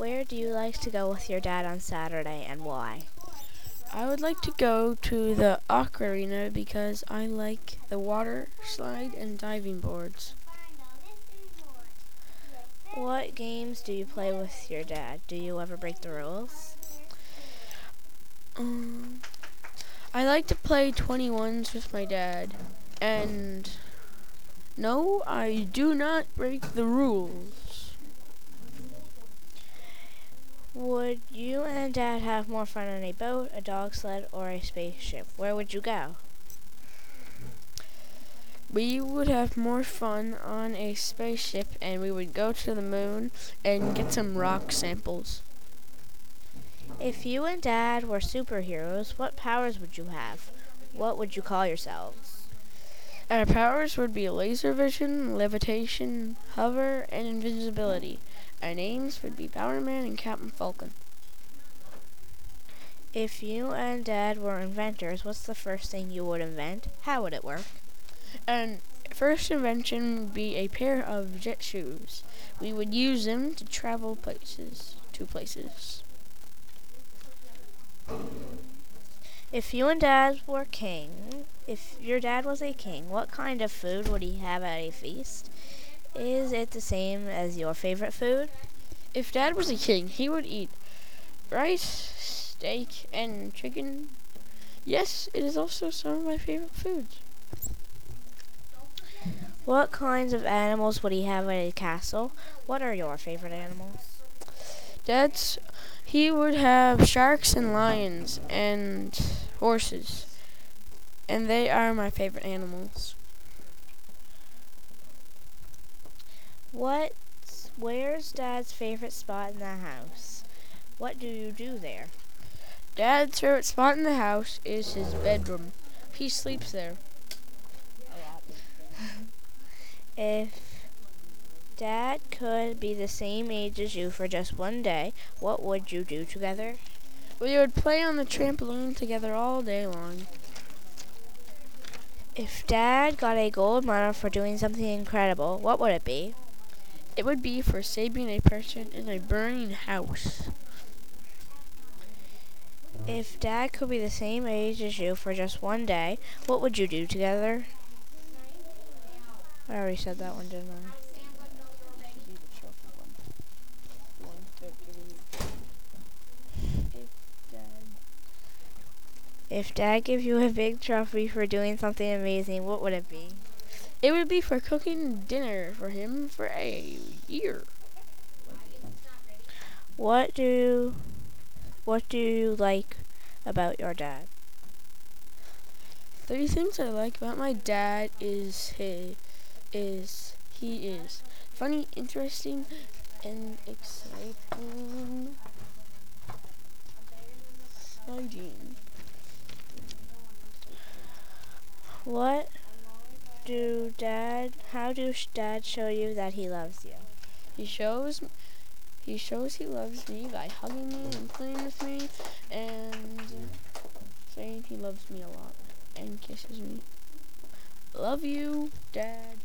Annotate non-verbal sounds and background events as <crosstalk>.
Where do you like to go with your dad on Saturday and why? I would like to go to the aqua arena because I like the water slide and diving boards. What games do you play with your dad? Do you ever break the rules? Um, I like to play 21s with my dad. And no, I do not break the rules. Would you and Dad have more fun on a boat, a dog sled, or a spaceship? Where would you go? We would have more fun on a spaceship and we would go to the moon and get some rock samples. If you and Dad were superheroes, what powers would you have? What would you call yourselves? Our powers would be laser vision, levitation, hover, and invisibility. Our names would be Powerman and Captain Falcon. If you and Dad were inventors, what's the first thing you would invent? How would it work? And first invention would be a pair of jet shoes. We would use them to travel places, to places. If you and Dad were king, if your dad was a king, what kind of food would he have at a feast? Is it the same as your favorite food? If Dad was a king, he would eat rice, steak, and chicken. Yes, it is also some of my favorite foods. What kinds of animals would he have at a castle? What are your favorite animals? Dad's he would have sharks and lions and horses. And they are my favorite animals. What where's Dad's favorite spot in the house? What do you do there? Dad's favorite spot in the house is his bedroom. He sleeps there. <laughs> If Dad could be the same age as you for just one day, what would you do together? We would play on the trampoline together all day long. If Dad got a gold medal for doing something incredible, what would it be? It would be for saving a person in a burning house. If Dad could be the same age as you for just one day, what would you do together? I already said that one, didn't I? If Dad gave you a big trophy for doing something amazing, what would it be? It would be for cooking dinner for him for a year. What do what do you like about your dad? Three things I like about my dad is he is he is funny, interesting, and exciting. Exciting. What do dad how do dad show you that he loves you? He shows he shows he loves me by hugging me and playing with me and saying he loves me a lot and kisses me. Love you, Dad.